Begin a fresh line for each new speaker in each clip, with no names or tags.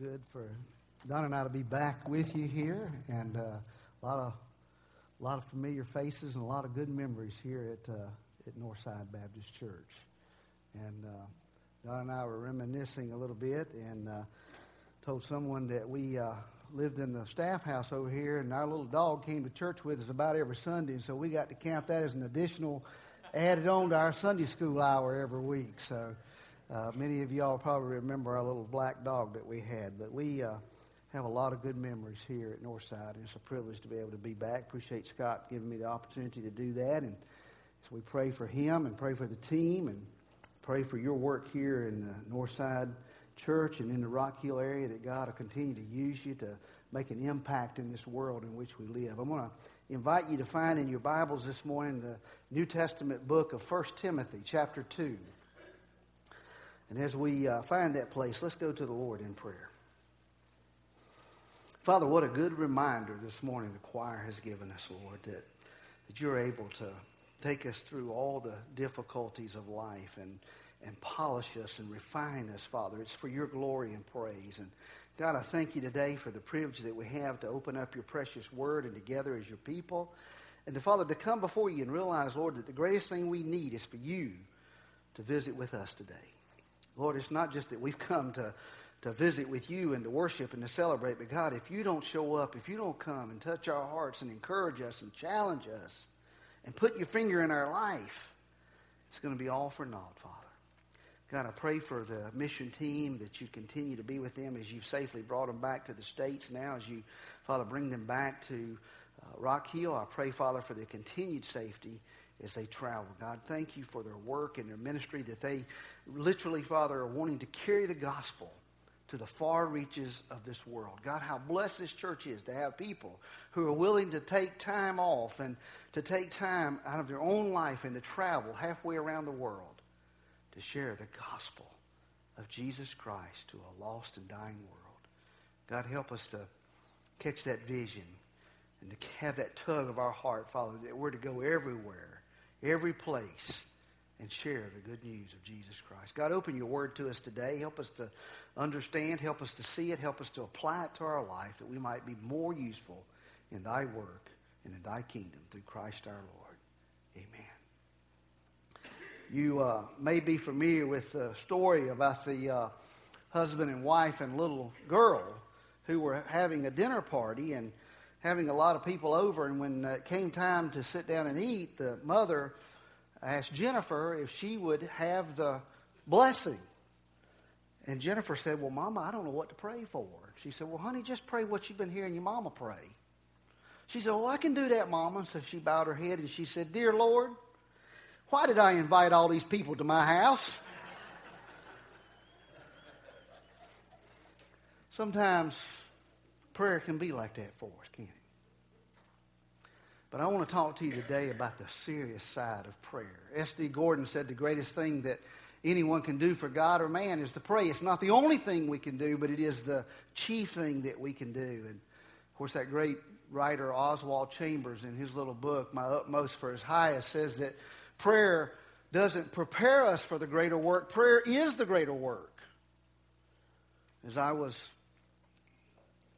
good for Don and I to be back with you here, and uh, a lot of a lot of familiar faces and a lot of good memories here at uh, at Northside Baptist Church. And uh, Don and I were reminiscing a little bit, and uh, told someone that we uh, lived in the staff house over here, and our little dog came to church with us about every Sunday, and so we got to count that as an additional added on to our Sunday school hour every week. So. Uh, many of y'all probably remember our little black dog that we had, but we uh, have a lot of good memories here at Northside, and it's a privilege to be able to be back. Appreciate Scott giving me the opportunity to do that, and so we pray for him and pray for the team and pray for your work here in the Northside Church and in the Rock Hill area that God will continue to use you to make an impact in this world in which we live. I'm going to invite you to find in your Bibles this morning the New Testament book of 1 Timothy, chapter 2. And as we uh, find that place, let's go to the Lord in prayer. Father, what a good reminder this morning the choir has given us, Lord, that, that you're able to take us through all the difficulties of life and, and polish us and refine us, Father. It's for your glory and praise. And God, I thank you today for the privilege that we have to open up your precious word and together as your people. And to, Father, to come before you and realize, Lord, that the greatest thing we need is for you to visit with us today. Lord, it's not just that we've come to, to visit with you and to worship and to celebrate, but God, if you don't show up, if you don't come and touch our hearts and encourage us and challenge us and put your finger in our life, it's going to be all for naught, Father. God, I pray for the mission team that you continue to be with them as you've safely brought them back to the States now, as you, Father, bring them back to uh, Rock Hill. I pray, Father, for their continued safety as they travel. God, thank you for their work and their ministry that they literally, Father, are wanting to carry the gospel to the far reaches of this world. God, how blessed this church is to have people who are willing to take time off and to take time out of their own life and to travel halfway around the world to share the gospel of Jesus Christ to a lost and dying world. God, help us to catch that vision and to have that tug of our heart, Father, that we're to go everywhere, every place and share the good news of Jesus Christ. God, open your word to us today. Help us to understand, help us to see it, help us to apply it to our life that we might be more useful in thy work and in thy kingdom through Christ our Lord. Amen. You uh, may be familiar with the story about the uh, husband and wife and little girl who were having a dinner party and having a lot of people over. And when it came time to sit down and eat, the mother asked Jennifer if she would have the blessing. And Jennifer said, Well, Mama, I don't know what to pray for. She said, Well, honey, just pray what you've been hearing your mama pray. She said, Well, I can do that, Mama. So she bowed her head and she said, Dear Lord, why did I invite all these people to my house? Sometimes prayer can be like that for us, can't it? But I want to talk to you today about the serious side of prayer. S.D. Gordon said the greatest thing that anyone can do for God or man is to pray. It's not the only thing we can do, but it is the chief thing that we can do. And of course, that great writer Oswald Chambers, in his little book, My Utmost for His Highest, says that prayer doesn't prepare us for the greater work, prayer is the greater work. As I was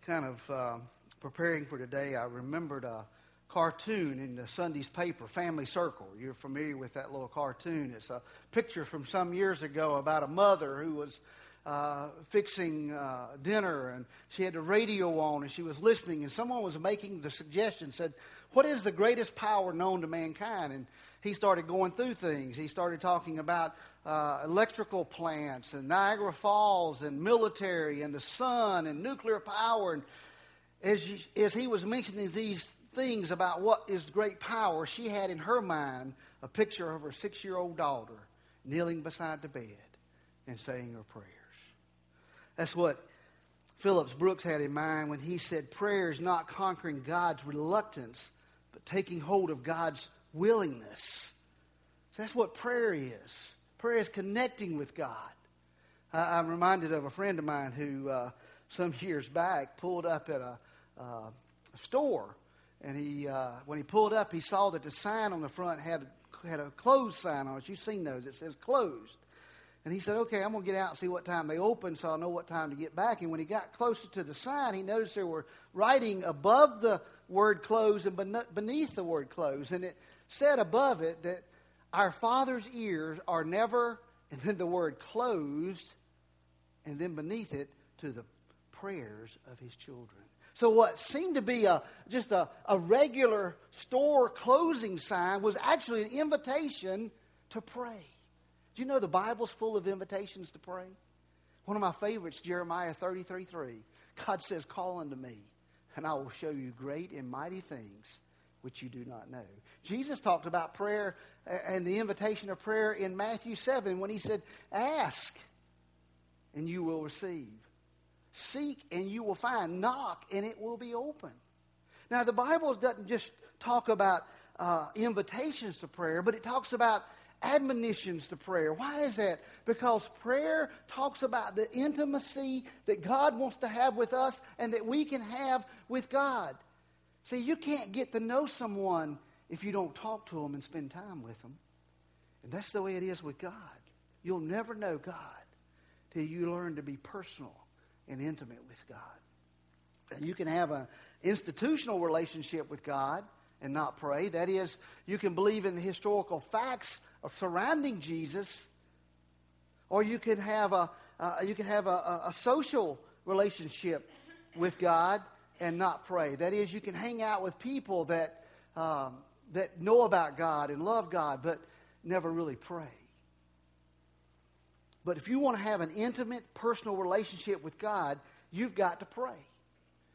kind of uh, preparing for today, I remembered a cartoon in the Sunday's paper, Family Circle. You're familiar with that little cartoon. It's a picture from some years ago about a mother who was uh, fixing uh, dinner and she had the radio on and she was listening and someone was making the suggestion, said, What is the greatest power known to mankind? And he started going through things. He started talking about uh, electrical plants and Niagara Falls and military and the sun and nuclear power. And as, you, as he was mentioning these things about what is great power, she had in her mind a picture of her six year old daughter kneeling beside the bed and saying her prayers. That's what Phillips Brooks had in mind when he said prayer is not conquering God's reluctance, but taking hold of God's willingness. So that's what prayer is. Prayer is connecting with God. I, am reminded of a friend of mine who, uh, some years back, pulled up at a, uh, store and he, uh, when he pulled up, he saw that the sign on the front had had a closed sign on it. You've seen those. It says closed. And he said, Okay, I'm going to get out and see what time they open so I'll know what time to get back. And when he got closer to the sign, he noticed there were writing above the word close and beneath the word close. And it said above it that our Father's ears are never, and then the word closed, and then beneath it, to the prayers of his children. So, what seemed to be a, just a, a regular store closing sign was actually an invitation to pray. Do you know the Bible's full of invitations to pray? One of my favorites, Jeremiah 33 3. God says, Call unto me, and I will show you great and mighty things which you do not know. Jesus talked about prayer and the invitation of prayer in Matthew 7 when he said, Ask, and you will receive. Seek and you will find. Knock and it will be open. Now, the Bible doesn't just talk about uh, invitations to prayer, but it talks about admonitions to prayer. Why is that? Because prayer talks about the intimacy that God wants to have with us and that we can have with God. See, you can't get to know someone if you don't talk to them and spend time with them. And that's the way it is with God. You'll never know God till you learn to be personal and intimate with God. And you can have an institutional relationship with God and not pray. That is, you can believe in the historical facts of surrounding Jesus, or you can have a uh, you can have a, a, social relationship with God and not pray. That is, you can hang out with people that um, that know about God and love God, but never really pray. But if you want to have an intimate, personal relationship with God, you've got to pray.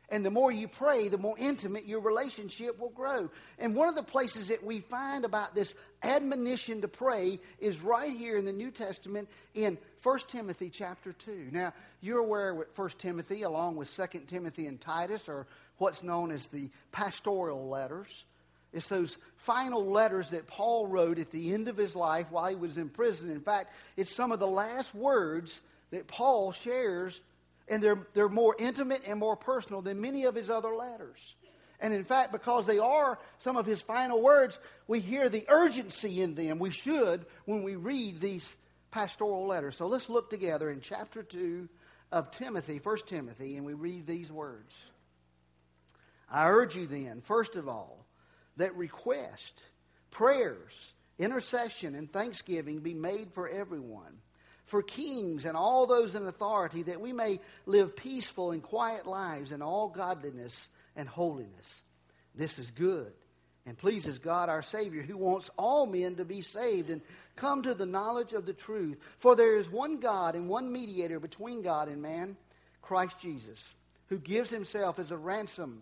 And the more you pray, the more intimate your relationship will grow. And one of the places that we find about this admonition to pray is right here in the New Testament in 1 Timothy chapter 2. Now, you're aware with 1 Timothy, along with 2 Timothy and Titus, or what's known as the pastoral letters. It's those final letters that Paul wrote at the end of his life while he was in prison. In fact, it's some of the last words that Paul shares, and they're, they're more intimate and more personal than many of his other letters. And in fact, because they are some of his final words, we hear the urgency in them. We should when we read these pastoral letters. So let's look together in chapter 2 of Timothy, 1 Timothy, and we read these words. I urge you then, first of all, that request, prayers, intercession, and thanksgiving be made for everyone, for kings and all those in authority, that we may live peaceful and quiet lives in all godliness and holiness. This is good and pleases God our Savior, who wants all men to be saved and come to the knowledge of the truth. For there is one God and one mediator between God and man, Christ Jesus, who gives himself as a ransom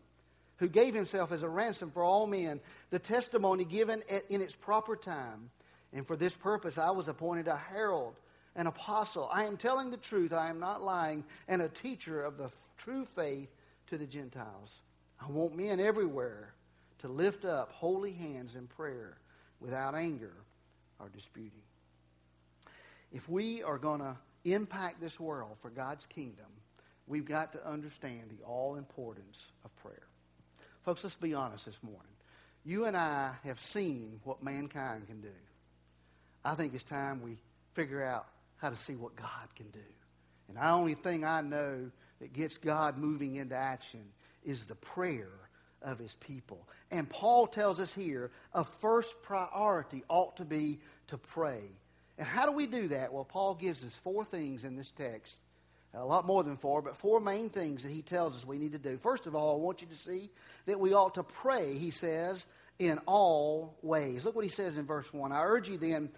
who gave himself as a ransom for all men, the testimony given at, in its proper time. And for this purpose I was appointed a herald, an apostle. I am telling the truth, I am not lying, and a teacher of the true faith to the Gentiles. I want men everywhere to lift up holy hands in prayer without anger or disputing. If we are going to impact this world for God's kingdom, we've got to understand the all importance of prayer. Folks, let's be honest this morning. You and I have seen what mankind can do. I think it's time we figure out how to see what God can do. And the only thing I know that gets God moving into action is the prayer of his people. And Paul tells us here a first priority ought to be to pray. And how do we do that? Well, Paul gives us four things in this text a lot more than four, but four main things that he tells us we need to do. First of all, I want you to see that we ought to pray, he says, in all ways. Look what he says in verse 1. I urge you then,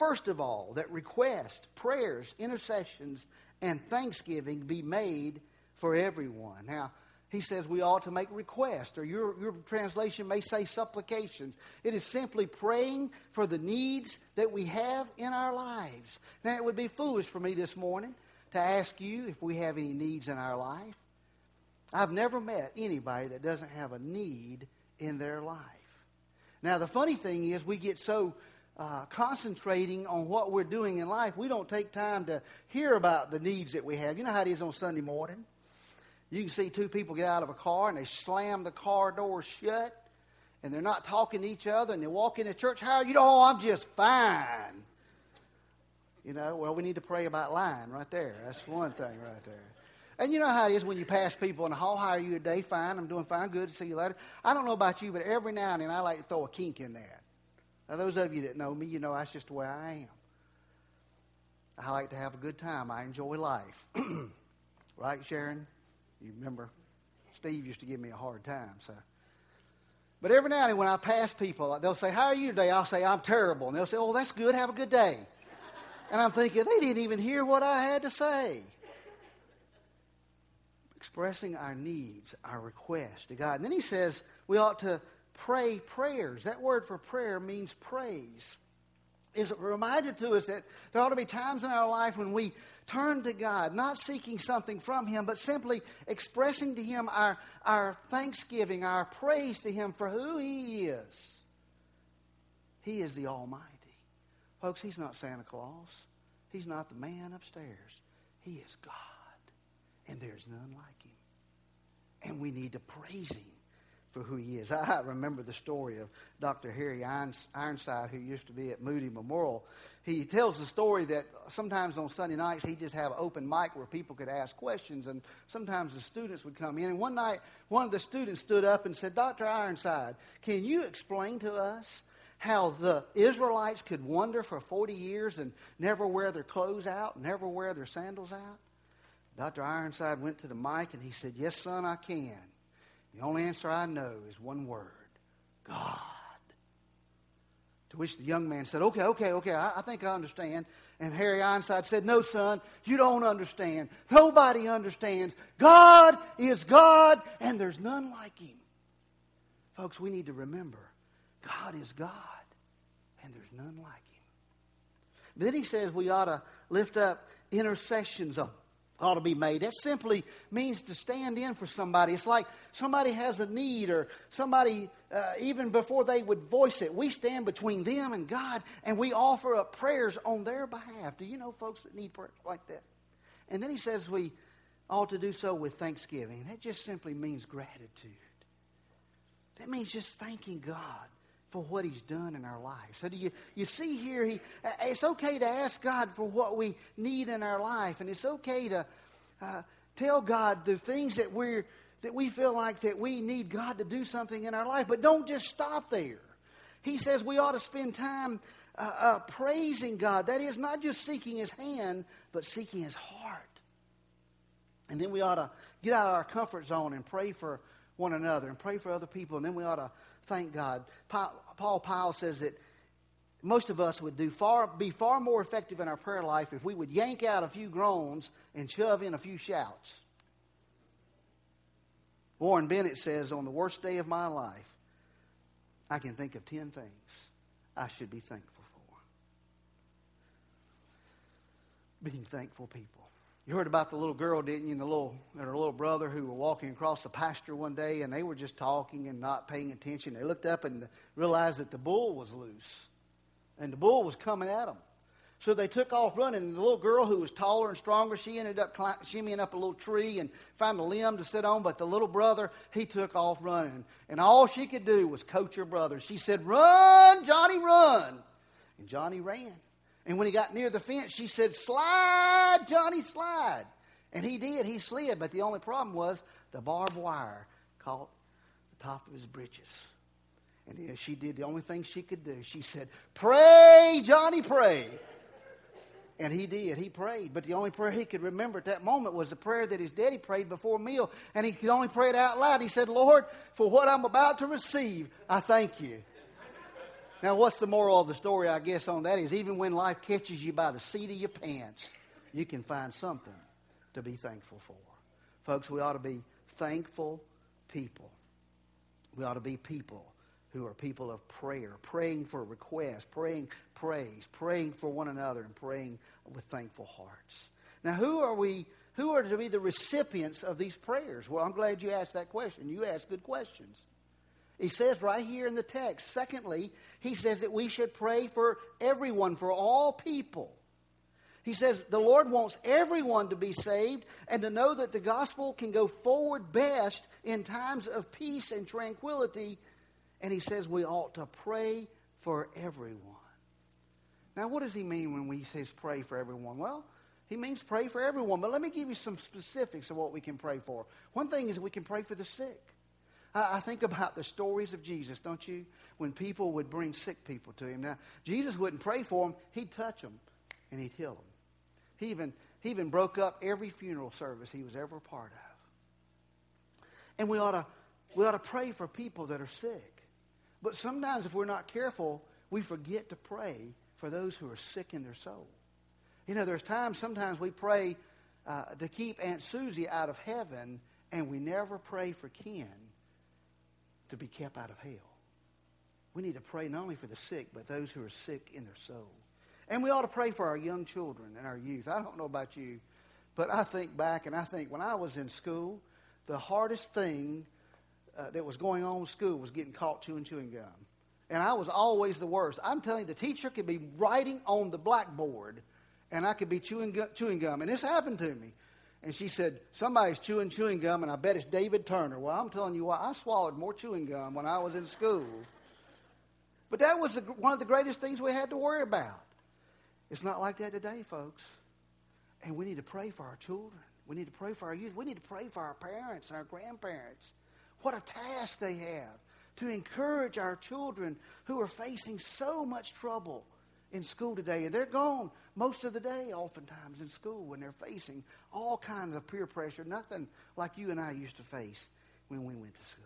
first of all, that requests, prayers, intercessions, and thanksgiving be made for everyone. Now, he says we ought to make requests, or your, your translation may say supplications. It is simply praying for the needs that we have in our lives. Now, it would be foolish for me this morning to ask you if we have any needs in our life. I've never met anybody that doesn't have a need in their life. Now, the funny thing is, we get so uh, concentrating on what we're doing in life, we don't take time to hear about the needs that we have. You know how it is on Sunday morning? You can see two people get out of a car and they slam the car door shut and they're not talking to each other and they walk into church. How you? Oh, I'm just fine. You know, well, we need to pray about lying right there. That's one thing right there. And you know how it is when you pass people in the hall. How are you today? Fine. I'm doing fine. Good see you later. I don't know about you, but every now and then I like to throw a kink in that. Now, those of you that know me, you know that's just the way I am. I like to have a good time. I enjoy life. right, Sharon? You remember Steve used to give me a hard time, so. But every now and then when I pass people, they'll say, How are you today? I'll say, I'm terrible. And they'll say, Oh, that's good. Have a good day. And I'm thinking, they didn't even hear what I had to say. Expressing our needs, our requests to God. And then he says we ought to pray prayers. That word for prayer means praise. Is reminded to us that there ought to be times in our life when we turn to God, not seeking something from Him, but simply expressing to Him our, our thanksgiving, our praise to Him for who He is. He is the Almighty. Folks, He's not Santa Claus. He's not the man upstairs. He is God. And there's none like Him. And we need to praise Him for who he is. I remember the story of Dr. Harry Ironside, who used to be at Moody Memorial. He tells the story that sometimes on Sunday nights he just have an open mic where people could ask questions, and sometimes the students would come in. And one night, one of the students stood up and said, Dr. Ironside, can you explain to us how the Israelites could wander for 40 years and never wear their clothes out, never wear their sandals out? Dr. Ironside went to the mic and he said, Yes, son, I can. The only answer I know is one word God. To which the young man said, Okay, okay, okay, I, I, think I understand. And Harry Ironside said, No, son, you don't understand. Nobody understands. God is God, and there's none like him. Folks, we need to remember God is God, and there's none like him. Then he says we ought to lift up intercessions of ought to be made. That simply means to stand in for somebody. It's like somebody has a need or somebody, uh, even before they would voice it, we stand between them and God and we offer up prayers on their behalf. Do you know folks that need prayers like that? And then he says we ought to do so with thanksgiving. That just simply means gratitude. That means just thanking God for what he's done in our life. So do you, you see here, he, it's okay to ask God for what we need in our life, and it's okay to uh, tell God the things that we're that we feel like that we need God to do something in our life, but don't just stop there. He says we ought to spend time uh, uh, praising God. That is not just seeking His hand, but seeking His heart. And then we ought to get out of our comfort zone and pray for one another and pray for other people. And then we ought to thank God. Paul Powell says that most of us would do far, be far more effective in our prayer life if we would yank out a few groans and shove in a few shouts. Warren Bennett says, On the worst day of my life, I can think of 10 things I should be thankful for. Being thankful people. You heard about the little girl, didn't you, and the little and her little brother who were walking across the pasture one day, and they were just talking and not paying attention. They looked up and realized that the bull was loose, and the bull was coming at them. So they took off running. And the little girl, who was taller and stronger, she ended up shimmying up a little tree and found a limb to sit on. But the little brother, he took off running, and all she could do was coach her brother. She said, "Run, Johnny, run!" And Johnny ran. And when he got near the fence, she said, Slide, Johnny, slide. And he did. He slid. But the only problem was the barbed wire caught the top of his breeches. And you know, she did the only thing she could do. She said, Pray, Johnny, pray. And he did. He prayed. But the only prayer he could remember at that moment was the prayer that his daddy prayed before meal. And he could only pray it out loud. He said, Lord, for what I'm about to receive, I thank you. Now, what's the moral of the story, I guess, on that is even when life catches you by the seat of your pants, you can find something to be thankful for. Folks, we ought to be thankful people. We ought to be people who are people of prayer, praying for requests, praying praise, praying for one another, and praying with thankful hearts. Now, who are we? Who are to be the recipients of these prayers? Well, I'm glad you asked that question. You asked good questions. He says right here in the text. Secondly, he says that we should pray for everyone, for all people. He says the Lord wants everyone to be saved and to know that the gospel can go forward best in times of peace and tranquility. And he says we ought to pray for everyone. Now, what does he mean when he says pray for everyone? Well, he means pray for everyone. But let me give you some specifics of what we can pray for. One thing is we can pray for the sick. I, think about the stories of Jesus, don't you? When people would bring sick people to him. Now, Jesus wouldn't pray for them, he'd touch them and he'd heal them. He even, he even broke up every funeral service he was ever a part of. And we ought to, we ought to pray for people that are sick. But sometimes, if we're not careful, we forget to pray for those who are sick in their soul. You know, there's times, sometimes we pray uh, to keep Aunt Susie out of heaven, and we never pray for Ken to be kept out of hell. We need to pray not only for the sick, but those who are sick in their soul. And we ought to pray for our young children and our youth. I don't know about you, but I think back and I think when I was in school, the hardest thing uh, that was going on in school was getting caught chewing chewing gum. And I was always the worst. I'm telling you, the teacher could be writing on the blackboard, and I could be chewing, chewing gum. And this happened to me. And she said, Somebody's chewing chewing gum, and I bet it's David Turner. Well, I'm telling you what, I swallowed more chewing gum when I was in school. But that was the, one of the greatest things we had to worry about. It's not like that today, folks. And we need to pray for our children. We need to pray for our youth. We need to pray for our parents and our grandparents. What a task they have to encourage our children who are facing so much trouble in school today. And they're gone most of the day, oftentimes, in school when they're facing all kinds of peer pressure, nothing like you and I used to face when we went to school.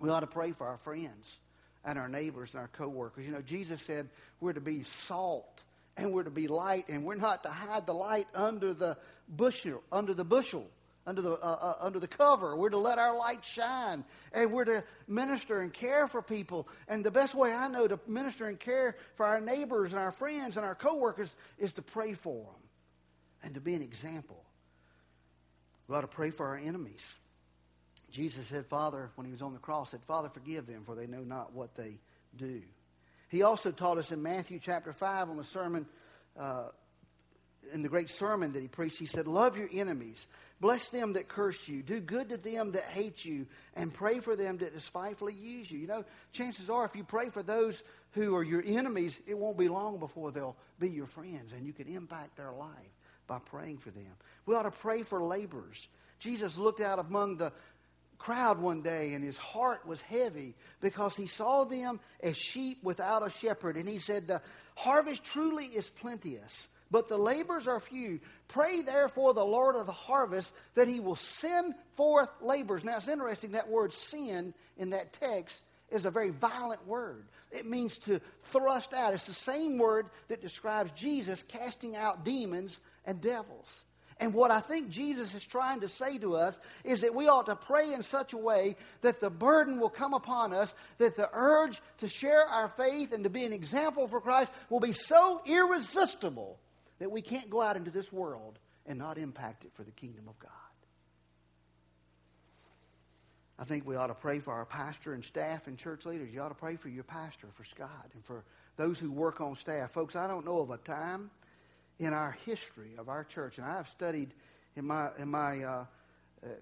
We ought to pray for our friends and our neighbors and our coworkers. You know, Jesus said we're to be salt and we're to be light, and we're not to hide the light under the bushel, under the bushel, under the uh, uh, under the cover. We're to let our light shine, and we're to minister and care for people. And the best way I know to minister and care for our neighbors and our friends and our coworkers is to pray for them and to be an example. We ought to pray for our enemies. Jesus said, Father, when he was on the cross, said, Father, forgive them, for they know not what they do. He also taught us in Matthew chapter 5 on the sermon, uh, in the great sermon that he preached, he said, Love your enemies. Bless them that curse you. Do good to them that hate you. And pray for them that despitefully use you. You know, chances are if you pray for those who are your enemies, it won't be long before they'll be your friends and you can impact their life by praying for them. We ought to pray for laborers. Jesus looked out among the crowd one day and his heart was heavy because he saw them as sheep without a shepherd. And he said, The harvest truly is plenteous, but the labors are few. Pray therefore the Lord of the harvest that he will send forth laborers. Now it's interesting that word sin in that text is a very violent word. It means to thrust out. It's the same word that describes Jesus casting out demons and devils. And what I think Jesus is trying to say to us is that we ought to pray in such a way that the burden will come upon us, that the urge to share our faith and to be an example for Christ will be so irresistible that we can't go out into this world and not impact it for the kingdom of God. I think we ought to pray for our pastor and staff and church leaders. You ought to pray for your pastor, for Scott, and for those who work on staff. Folks, I don't know of a time in our history of our church, and I've studied in my, in my uh,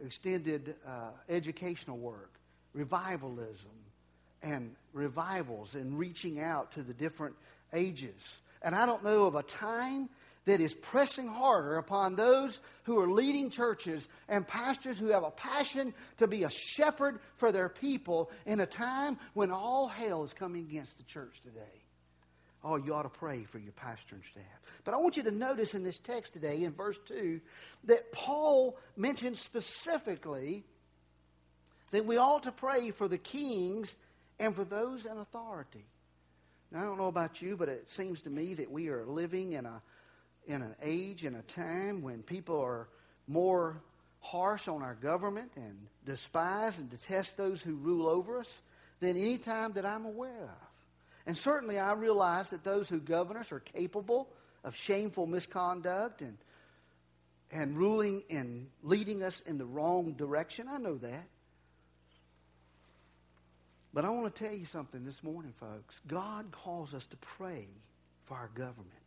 extended uh, educational work revivalism and revivals and reaching out to the different ages. And I don't know of a time that is pressing harder upon those who are leading churches and pastors who have a passion to be a shepherd for their people in a time when all hell is coming against the church today. Oh, you ought to pray for your pastor and staff. But I want you to notice in this text today, in verse 2, that Paul mentions specifically that we ought to pray for the kings and for those in authority. Now, I don't know about you, but it seems to me that we are living in a in an age and a time when people are more harsh on our government and despise and detest those who rule over us than any time that I'm aware of. And certainly I realize that those who govern us are capable of shameful misconduct and, and ruling and leading us in the wrong direction. I know that. But I want to tell you something this morning, folks. God calls us to pray for our government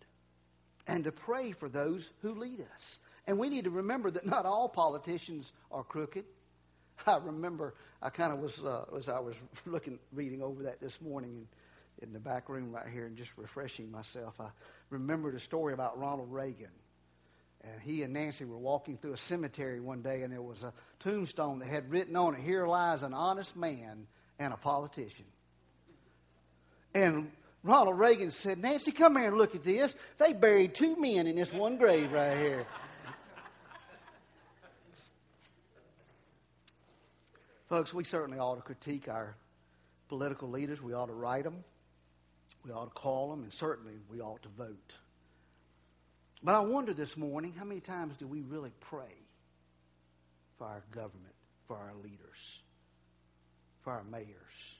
and to pray for those who lead us. And we need to remember that not all politicians are crooked. I remember I kind of was, uh, as I was looking, reading over that this morning, in the back room right here and just refreshing myself, I remembered a story about Ronald Reagan. And he and Nancy were walking through a cemetery one day, and there was a tombstone that had written on it, Here lies an honest man and a politician. And Ronald Reagan said, Nancy, come here and look at this. They buried two men in this one grave right here. Folks, we certainly ought to critique our political leaders. We ought to write them. We ought to call them. And certainly we ought to vote. But I wonder this morning how many times do we really pray for our government, for our leaders, for our mayors?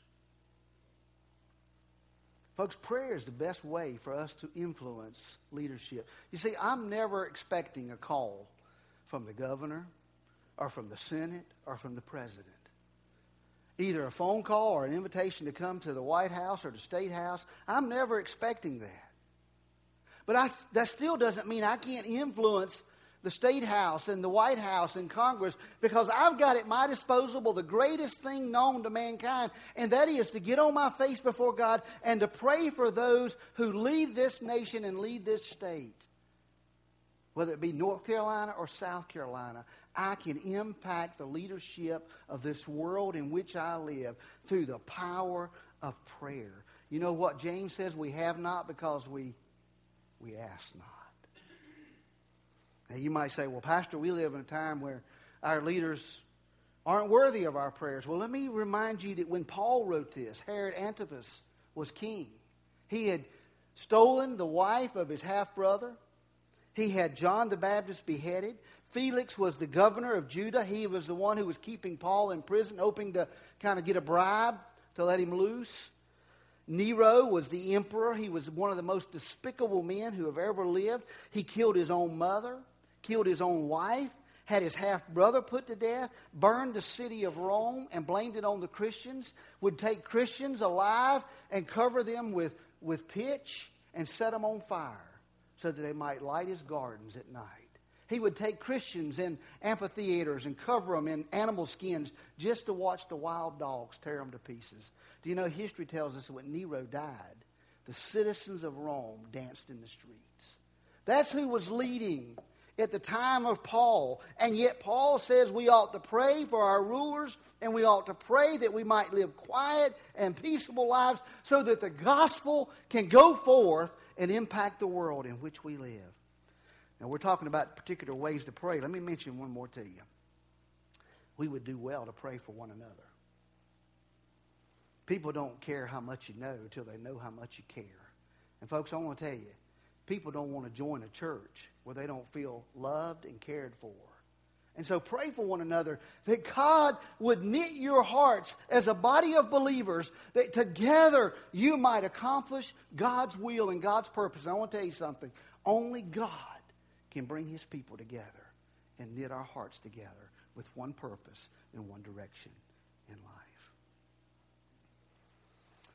Folks, prayer is the best way for us to influence leadership. You see, I'm never expecting a call from the governor or from the Senate or from the president. Either a phone call or an invitation to come to the White House or the State House. I'm never expecting that. But I, that still doesn't mean I can't influence the State House and the White House and Congress because I've got at my disposal the greatest thing known to mankind, and that is to get on my face before God and to pray for those who lead this nation and lead this state. Whether it be North Carolina or South Carolina, I can impact the leadership of this world in which I live through the power of prayer. You know what James says? We have not because we, we ask not. Now, you might say, well, Pastor, we live in a time where our leaders aren't worthy of our prayers. Well, let me remind you that when Paul wrote this, Herod Antipas was king. He had stolen the wife of his half brother. He had John the Baptist beheaded. Felix was the governor of Judah. He was the one who was keeping Paul in prison, hoping to kind of get a bribe to let him loose. Nero was the emperor. He was one of the most despicable men who have ever lived. He killed his own mother killed his own wife, had his half brother put to death, burned the city of Rome and blamed it on the Christians, would take Christians alive and cover them with, with pitch and set them on fire so that they might light his gardens at night. He would take Christians in amphitheaters and cover them in animal skins just to watch the wild dogs tear them to pieces. Do you know history tells us that when Nero died, the citizens of Rome danced in the streets. That's who was leading at the time of Paul. And yet, Paul says we ought to pray for our rulers and we ought to pray that we might live quiet and peaceable lives so that the gospel can go forth and impact the world in which we live. Now, we're talking about particular ways to pray. Let me mention one more to you. We would do well to pray for one another. People don't care how much you know until they know how much you care. And, folks, I want to tell you, people don't want to join a church where they don't feel loved and cared for. And so pray for one another that God would knit your hearts as a body of believers that together you might accomplish God's will and God's purpose. And I want to tell you something. Only God can bring his people together and knit our hearts together with one purpose and one direction in life.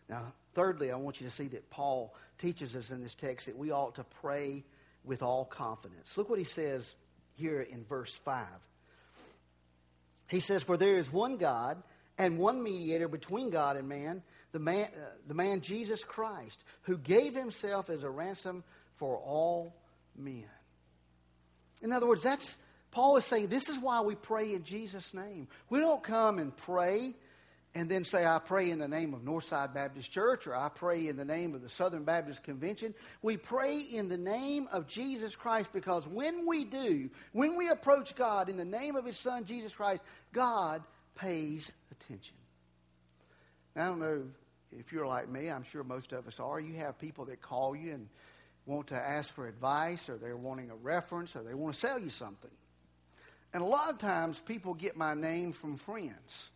Now, thirdly, I want you to see that Paul teaches us in this text that we ought to pray with all confidence. Look what he says here in verse 5. He says, For there is one God and one mediator between God and man, the man, uh, the man Jesus Christ, who gave himself as a ransom for all men. In other words, that's Paul is saying this is why we pray in Jesus' name. We don't come and pray and then say, I pray in the name of Northside Baptist Church or I pray in the name of the Southern Baptist Convention. We pray in the name of Jesus Christ because when we do, when we approach God in the name of His Son, Jesus Christ, God pays attention. Now, I don't know if you're like me, I'm sure most of us are. You have people that call you and want to ask for advice or they're wanting a reference or they want to sell you something. And a lot of times people get my name from friends.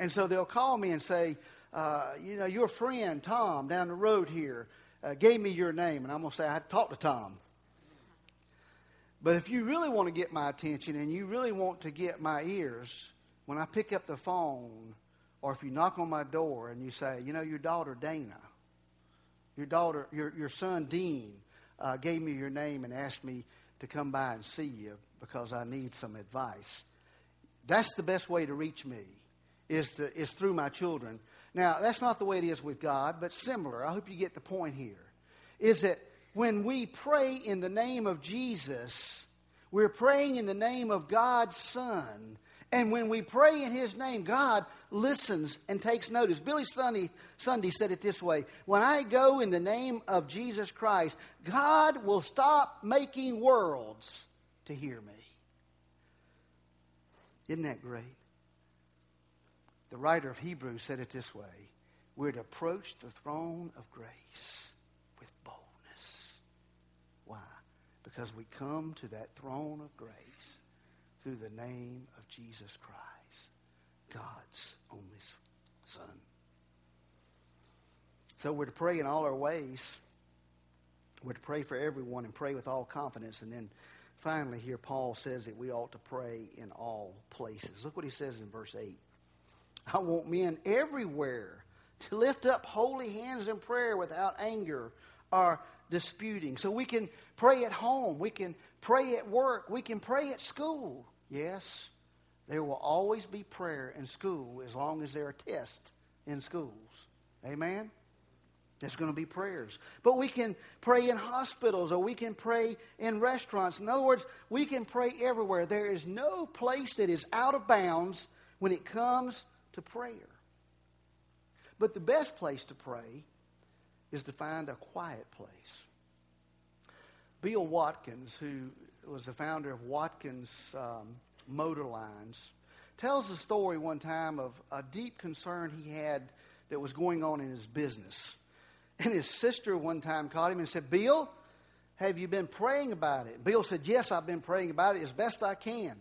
And so they'll call me and say, uh, you know, your friend Tom down the road here uh, gave me your name. And I'm going to say, I talked to Tom. But if you really want to get my attention and you really want to get my ears, when I pick up the phone or if you knock on my door and you say, you know, your daughter Dana, your daughter, your, your son Dean uh, gave me your name and asked me to come by and see you because I need some advice. That's the best way to reach me is, is through my children. Now, that's not the way it is with God, but similar. I hope you get the point here. Is that when we pray in the name of Jesus, we're praying in the name of God's Son. And when we pray in His name, God listens and takes notice. Billy Sunday, Sunday said it this way When I go in the name of Jesus Christ, God will stop making worlds to hear me. Isn't that great? The writer of Hebrews said it this way We're to approach the throne of grace with boldness. Why? Because we come to that throne of grace through the name of Jesus Christ, God's only Son. So we're to pray in all our ways. We're to pray for everyone and pray with all confidence. And then finally, here Paul says that we ought to pray in all places. Look what he says in verse 8. I want men everywhere to lift up holy hands in prayer without anger or disputing. So we can pray at home, we can pray at work, we can pray at school. Yes, there will always be prayer in school as long as there are tests in schools. Amen? There's going to be prayers. But we can pray in hospitals or we can pray in restaurants. In other words, we can pray everywhere. There is no place that is out of bounds when it comes to prayer. But the best place to pray is to find a quiet place. Bill Watkins, who was the founder of Watkins um, Motor Lines, tells the story one time of a deep concern he had that was going on in his business. And his sister one time called him and said, Bill, have you been praying about it? Bill said, Yes, I've been praying about it as best I can.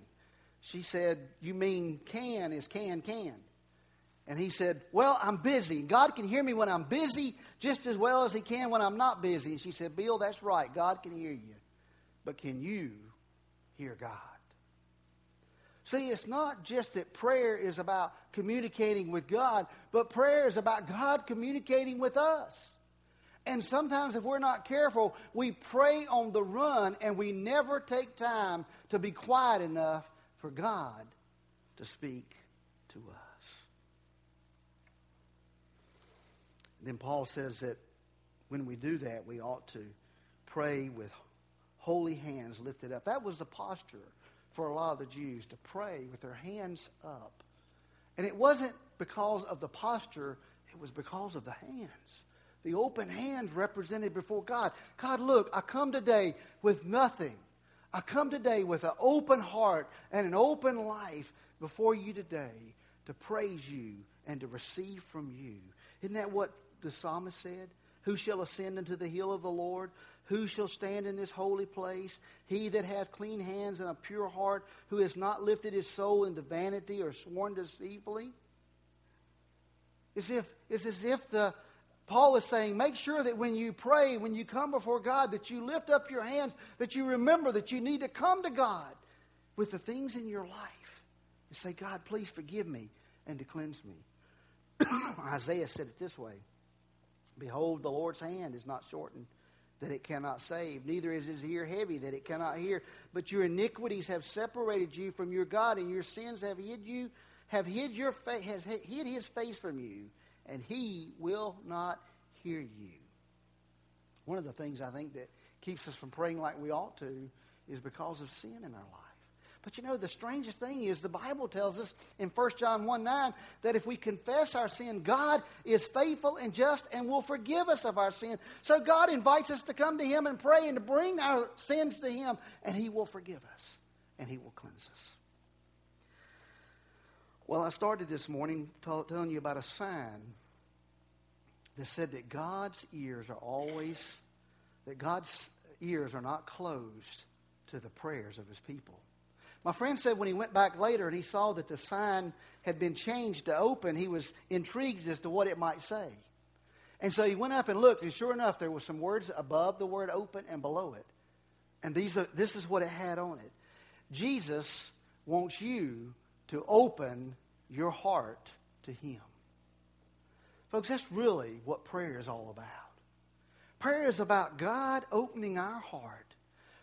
She said, You mean can is can, can. And he said, Well, I'm busy. God can hear me when I'm busy just as well as he can when I'm not busy. And she said, Bill, that's right. God can hear you. But can you hear God? See, it's not just that prayer is about communicating with God, but prayer is about God communicating with us. And sometimes, if we're not careful, we pray on the run and we never take time to be quiet enough for God to speak to us. Then Paul says that when we do that, we ought to pray with holy hands lifted up. That was the posture for a lot of the Jews to pray with their hands up. And it wasn't because of the posture, it was because of the hands. The open hands represented before God. God, look, I come today with nothing. I come today with an open heart and an open life before you today to praise you and to receive from you. Isn't that what the psalmist said? Who shall ascend into the hill of the Lord? Who shall stand in this holy place? He that hath clean hands and a pure heart, who has not lifted his soul into vanity or sworn deceitfully. It's, if, it's as if the, Paul is saying, make sure that when you pray, when you come before God, that you lift up your hands, that you remember that you need to come to God with the things in your life and say, God, please forgive me and to cleanse me. Isaiah said it this way Behold, the Lord's hand is not shortened that it cannot save, neither is his ear heavy that it cannot hear. But your iniquities have separated you from your God, and your sins have hid you, have hid your face, has hid his face from you, and he will not hear you. One of the things I think that keeps us from praying like we ought to is because of sin in our life. But you know, the strangest thing is the Bible tells us in 1 John 1 9 that if we confess our sin, God is faithful and just and will forgive us of our sin. So God invites us to come to Him and pray and to bring our sins to Him, and He will forgive us and He will cleanse us. Well, I started this morning t- telling you about a sign that said that God's ears are always, that God's ears are not closed to the prayers of His people. My friend said when he went back later and he saw that the sign had been changed to open, he was intrigued as to what it might say. And so he went up and looked, and sure enough, there were some words above the word open and below it. And these are, this is what it had on it. Jesus wants you to open your heart to him. Folks, that's really what prayer is all about. Prayer is about God opening our heart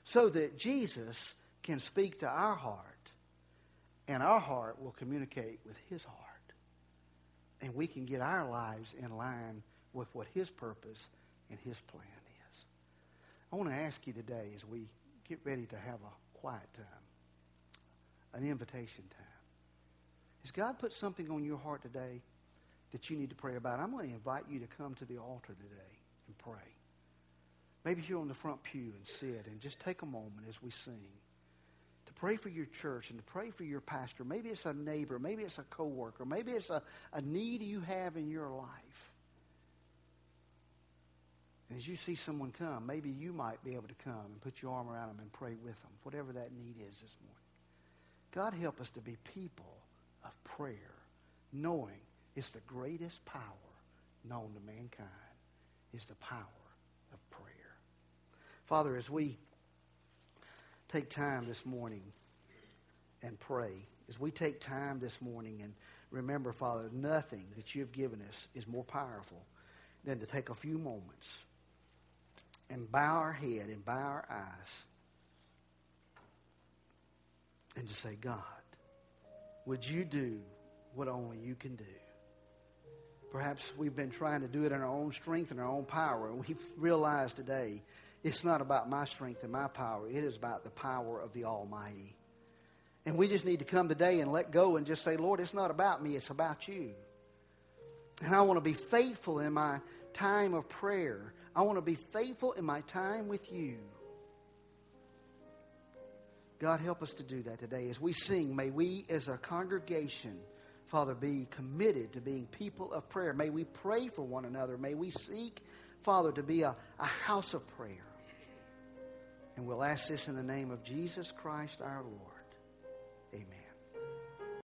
so that Jesus can speak to our heart, and our heart will communicate with his heart. and we can get our lives in line with what His purpose and His plan is. I want to ask you today as we get ready to have a quiet time, an invitation time. Has God put something on your heart today that you need to pray about? I'm going to invite you to come to the altar today and pray. Maybe you're on the front pew and sit and just take a moment as we sing to pray for your church and to pray for your pastor. Maybe it's a neighbor. Maybe it's a coworker. Maybe it's a, a need you have in your life. And as you see someone come, maybe you might be able to come and put your arm around them and pray with them, whatever that need is this morning. God help us to be people of prayer, knowing it's the greatest power known to mankind is the power of prayer. Father, as we take time this morning and pray, as we take time this morning and remember, Father, nothing that you have given us is more powerful than to take a few moments and bow our head and bow our eyes and to say, God, would you do what only you can do? Perhaps we've been trying to do it in our own strength and our own power, and we've realized today it's not about my strength and my power. It is about the power of the Almighty. And we just need to come today and let go and just say, Lord, it's not about me, it's about you. And I want to be faithful in my time of prayer. I want to be faithful in my time with you. God, help us to do that today. As we sing, may we as a congregation, Father, be committed to being people of prayer. May we pray for one another. May we seek, Father, to be a, a house of prayer. And we'll ask this in the name of Jesus Christ our Lord. Amen.